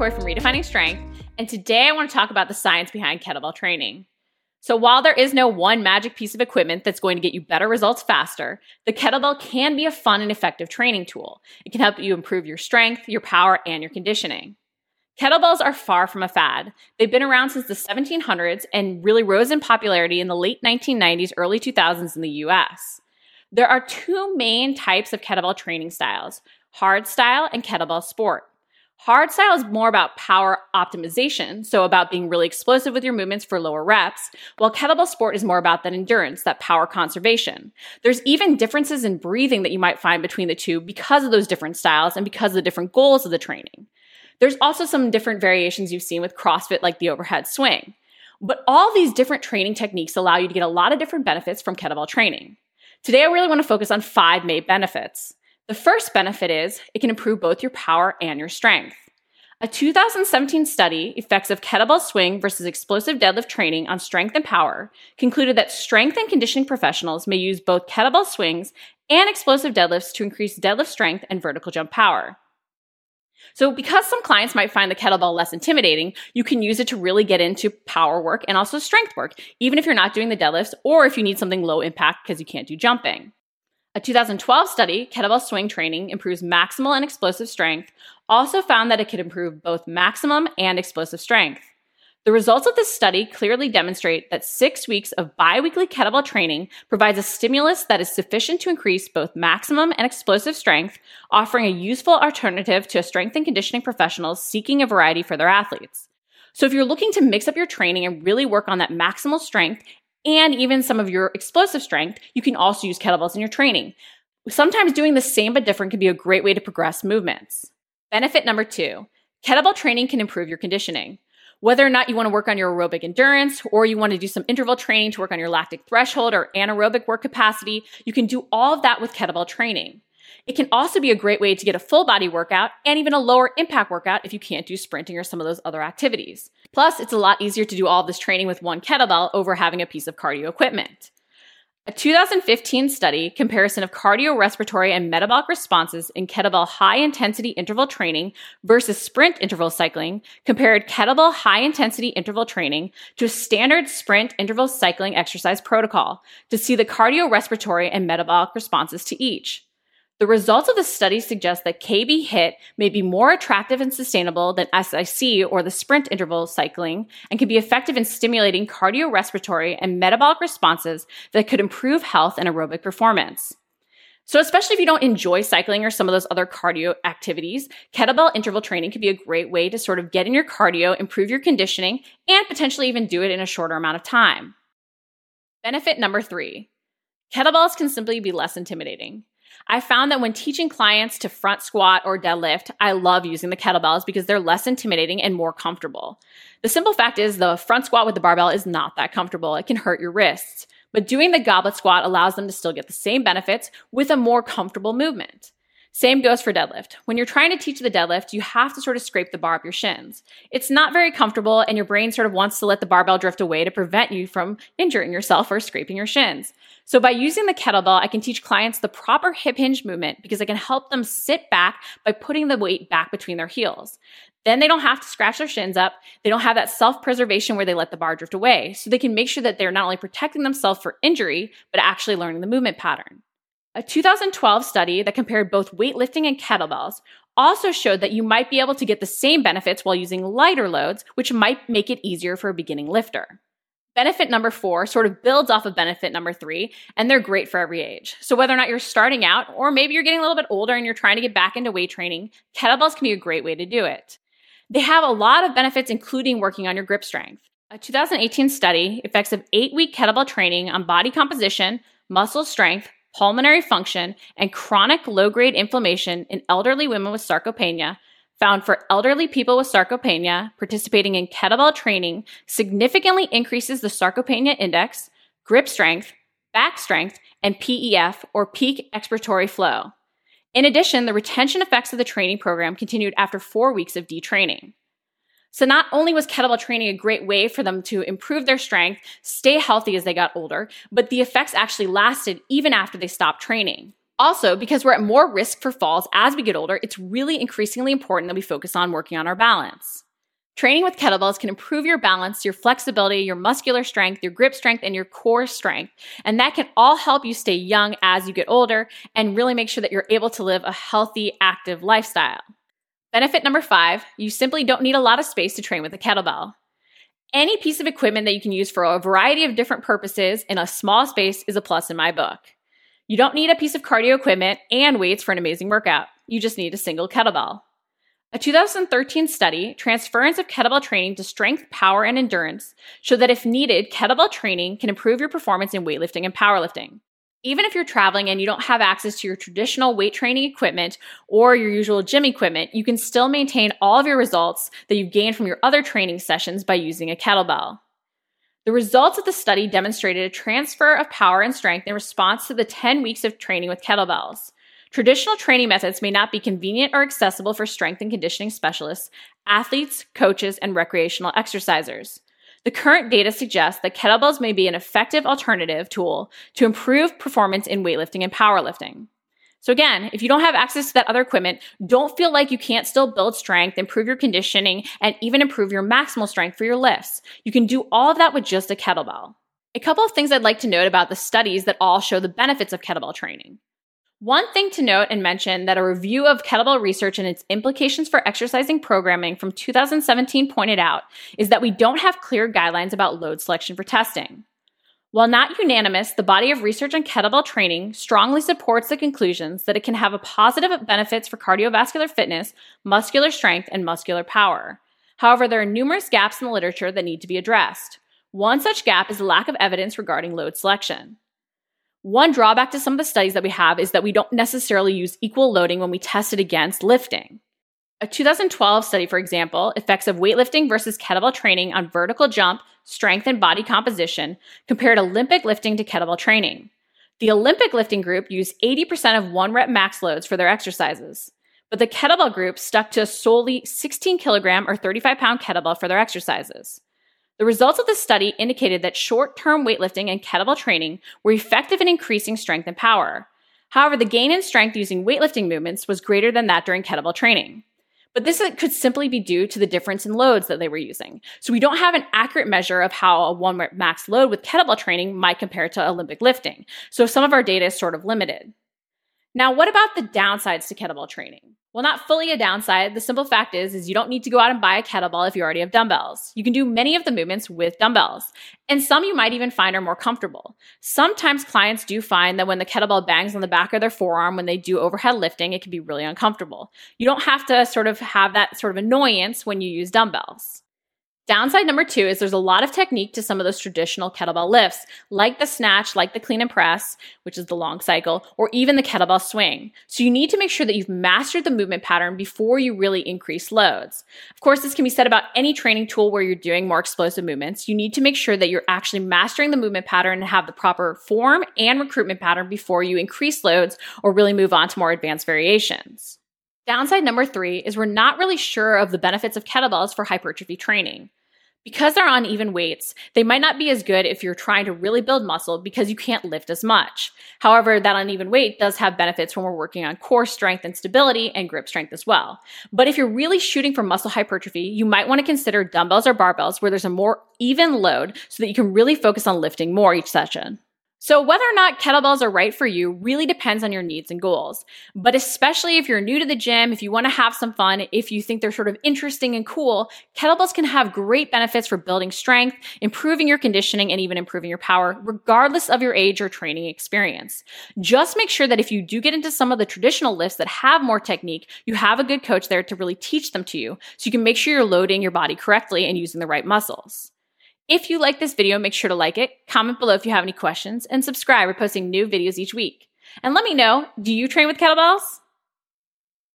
Cori from Redefining Strength, and today I want to talk about the science behind kettlebell training. So, while there is no one magic piece of equipment that's going to get you better results faster, the kettlebell can be a fun and effective training tool. It can help you improve your strength, your power, and your conditioning. Kettlebells are far from a fad. They've been around since the 1700s and really rose in popularity in the late 1990s, early 2000s in the US. There are two main types of kettlebell training styles hard style and kettlebell sport. Hard style is more about power optimization, so about being really explosive with your movements for lower reps, while kettlebell sport is more about that endurance, that power conservation. There's even differences in breathing that you might find between the two because of those different styles and because of the different goals of the training. There's also some different variations you've seen with CrossFit, like the overhead swing. But all these different training techniques allow you to get a lot of different benefits from kettlebell training. Today, I really want to focus on five main benefits. The first benefit is it can improve both your power and your strength. A 2017 study, Effects of Kettlebell Swing versus Explosive Deadlift Training on Strength and Power, concluded that strength and conditioning professionals may use both kettlebell swings and explosive deadlifts to increase deadlift strength and vertical jump power. So, because some clients might find the kettlebell less intimidating, you can use it to really get into power work and also strength work, even if you're not doing the deadlifts or if you need something low impact because you can't do jumping. A 2012 study, Kettlebell Swing Training Improves Maximal and Explosive Strength, also found that it could improve both maximum and explosive strength. The results of this study clearly demonstrate that six weeks of biweekly kettlebell training provides a stimulus that is sufficient to increase both maximum and explosive strength, offering a useful alternative to strength and conditioning professionals seeking a variety for their athletes. So, if you're looking to mix up your training and really work on that maximal strength and even some of your explosive strength, you can also use kettlebells in your training. Sometimes doing the same but different can be a great way to progress movements. Benefit number two kettlebell training can improve your conditioning. Whether or not you want to work on your aerobic endurance or you want to do some interval training to work on your lactic threshold or anaerobic work capacity, you can do all of that with kettlebell training. It can also be a great way to get a full body workout and even a lower impact workout if you can't do sprinting or some of those other activities. Plus, it's a lot easier to do all this training with one kettlebell over having a piece of cardio equipment. A 2015 study, comparison of cardiorespiratory and metabolic responses in kettlebell high intensity interval training versus sprint interval cycling, compared kettlebell high intensity interval training to a standard sprint interval cycling exercise protocol to see the cardiorespiratory and metabolic responses to each. The results of the study suggest that KB HIT may be more attractive and sustainable than SIC or the sprint interval cycling and can be effective in stimulating cardiorespiratory and metabolic responses that could improve health and aerobic performance. So, especially if you don't enjoy cycling or some of those other cardio activities, kettlebell interval training could be a great way to sort of get in your cardio, improve your conditioning, and potentially even do it in a shorter amount of time. Benefit number three kettlebells can simply be less intimidating. I found that when teaching clients to front squat or deadlift, I love using the kettlebells because they're less intimidating and more comfortable. The simple fact is the front squat with the barbell is not that comfortable. It can hurt your wrists. But doing the goblet squat allows them to still get the same benefits with a more comfortable movement. Same goes for deadlift. When you're trying to teach the deadlift, you have to sort of scrape the bar up your shins. It's not very comfortable, and your brain sort of wants to let the barbell drift away to prevent you from injuring yourself or scraping your shins. So, by using the kettlebell, I can teach clients the proper hip hinge movement because I can help them sit back by putting the weight back between their heels. Then they don't have to scratch their shins up. They don't have that self preservation where they let the bar drift away. So they can make sure that they're not only protecting themselves for injury, but actually learning the movement pattern. A 2012 study that compared both weightlifting and kettlebells also showed that you might be able to get the same benefits while using lighter loads, which might make it easier for a beginning lifter. Benefit number four sort of builds off of benefit number three, and they're great for every age. So, whether or not you're starting out, or maybe you're getting a little bit older and you're trying to get back into weight training, kettlebells can be a great way to do it. They have a lot of benefits, including working on your grip strength. A 2018 study, effects of eight week kettlebell training on body composition, muscle strength, pulmonary function, and chronic low grade inflammation in elderly women with sarcopenia found for elderly people with sarcopenia participating in kettlebell training significantly increases the sarcopenia index, grip strength, back strength, and PEF or peak expiratory flow. In addition, the retention effects of the training program continued after four weeks of detraining. So not only was kettlebell training a great way for them to improve their strength, stay healthy as they got older, but the effects actually lasted even after they stopped training. Also, because we're at more risk for falls as we get older, it's really increasingly important that we focus on working on our balance. Training with kettlebells can improve your balance, your flexibility, your muscular strength, your grip strength, and your core strength. And that can all help you stay young as you get older and really make sure that you're able to live a healthy, active lifestyle. Benefit number five you simply don't need a lot of space to train with a kettlebell. Any piece of equipment that you can use for a variety of different purposes in a small space is a plus in my book. You don't need a piece of cardio equipment and weights for an amazing workout. You just need a single kettlebell. A 2013 study, Transference of Kettlebell Training to Strength, Power, and Endurance, showed that if needed, kettlebell training can improve your performance in weightlifting and powerlifting. Even if you're traveling and you don't have access to your traditional weight training equipment or your usual gym equipment, you can still maintain all of your results that you've gained from your other training sessions by using a kettlebell. The results of the study demonstrated a transfer of power and strength in response to the 10 weeks of training with kettlebells. Traditional training methods may not be convenient or accessible for strength and conditioning specialists, athletes, coaches, and recreational exercisers. The current data suggests that kettlebells may be an effective alternative tool to improve performance in weightlifting and powerlifting. So again, if you don't have access to that other equipment, don't feel like you can't still build strength, improve your conditioning, and even improve your maximal strength for your lifts. You can do all of that with just a kettlebell. A couple of things I'd like to note about the studies that all show the benefits of kettlebell training. One thing to note and mention that a review of kettlebell research and its implications for exercising programming from 2017 pointed out is that we don't have clear guidelines about load selection for testing. While not unanimous, the body of research on kettlebell training strongly supports the conclusions that it can have a positive benefits for cardiovascular fitness, muscular strength, and muscular power. However, there are numerous gaps in the literature that need to be addressed. One such gap is the lack of evidence regarding load selection. One drawback to some of the studies that we have is that we don't necessarily use equal loading when we test it against lifting. A 2012 study, for example, effects of weightlifting versus kettlebell training on vertical jump, strength, and body composition compared Olympic lifting to kettlebell training. The Olympic lifting group used 80% of one rep max loads for their exercises, but the kettlebell group stuck to solely 16 kilogram or 35 pound kettlebell for their exercises. The results of the study indicated that short term weightlifting and kettlebell training were effective in increasing strength and power. However, the gain in strength using weightlifting movements was greater than that during kettlebell training. But this could simply be due to the difference in loads that they were using. So we don't have an accurate measure of how a one rep max load with kettlebell training might compare to Olympic lifting. So some of our data is sort of limited. Now, what about the downsides to kettlebell training? Well, not fully a downside. The simple fact is, is you don't need to go out and buy a kettlebell if you already have dumbbells. You can do many of the movements with dumbbells, and some you might even find are more comfortable. Sometimes clients do find that when the kettlebell bangs on the back of their forearm when they do overhead lifting, it can be really uncomfortable. You don't have to sort of have that sort of annoyance when you use dumbbells. Downside number two is there's a lot of technique to some of those traditional kettlebell lifts, like the snatch, like the clean and press, which is the long cycle, or even the kettlebell swing. So you need to make sure that you've mastered the movement pattern before you really increase loads. Of course, this can be said about any training tool where you're doing more explosive movements. You need to make sure that you're actually mastering the movement pattern and have the proper form and recruitment pattern before you increase loads or really move on to more advanced variations. Downside number three is we're not really sure of the benefits of kettlebells for hypertrophy training. Because they're on even weights, they might not be as good if you're trying to really build muscle because you can't lift as much. However, that uneven weight does have benefits when we're working on core strength and stability and grip strength as well. But if you're really shooting for muscle hypertrophy, you might want to consider dumbbells or barbells where there's a more even load so that you can really focus on lifting more each session. So, whether or not kettlebells are right for you really depends on your needs and goals. But especially if you're new to the gym, if you want to have some fun, if you think they're sort of interesting and cool, kettlebells can have great benefits for building strength, improving your conditioning, and even improving your power, regardless of your age or training experience. Just make sure that if you do get into some of the traditional lifts that have more technique, you have a good coach there to really teach them to you so you can make sure you're loading your body correctly and using the right muscles. If you like this video, make sure to like it, comment below if you have any questions, and subscribe. We're posting new videos each week. And let me know, do you train with kettlebells?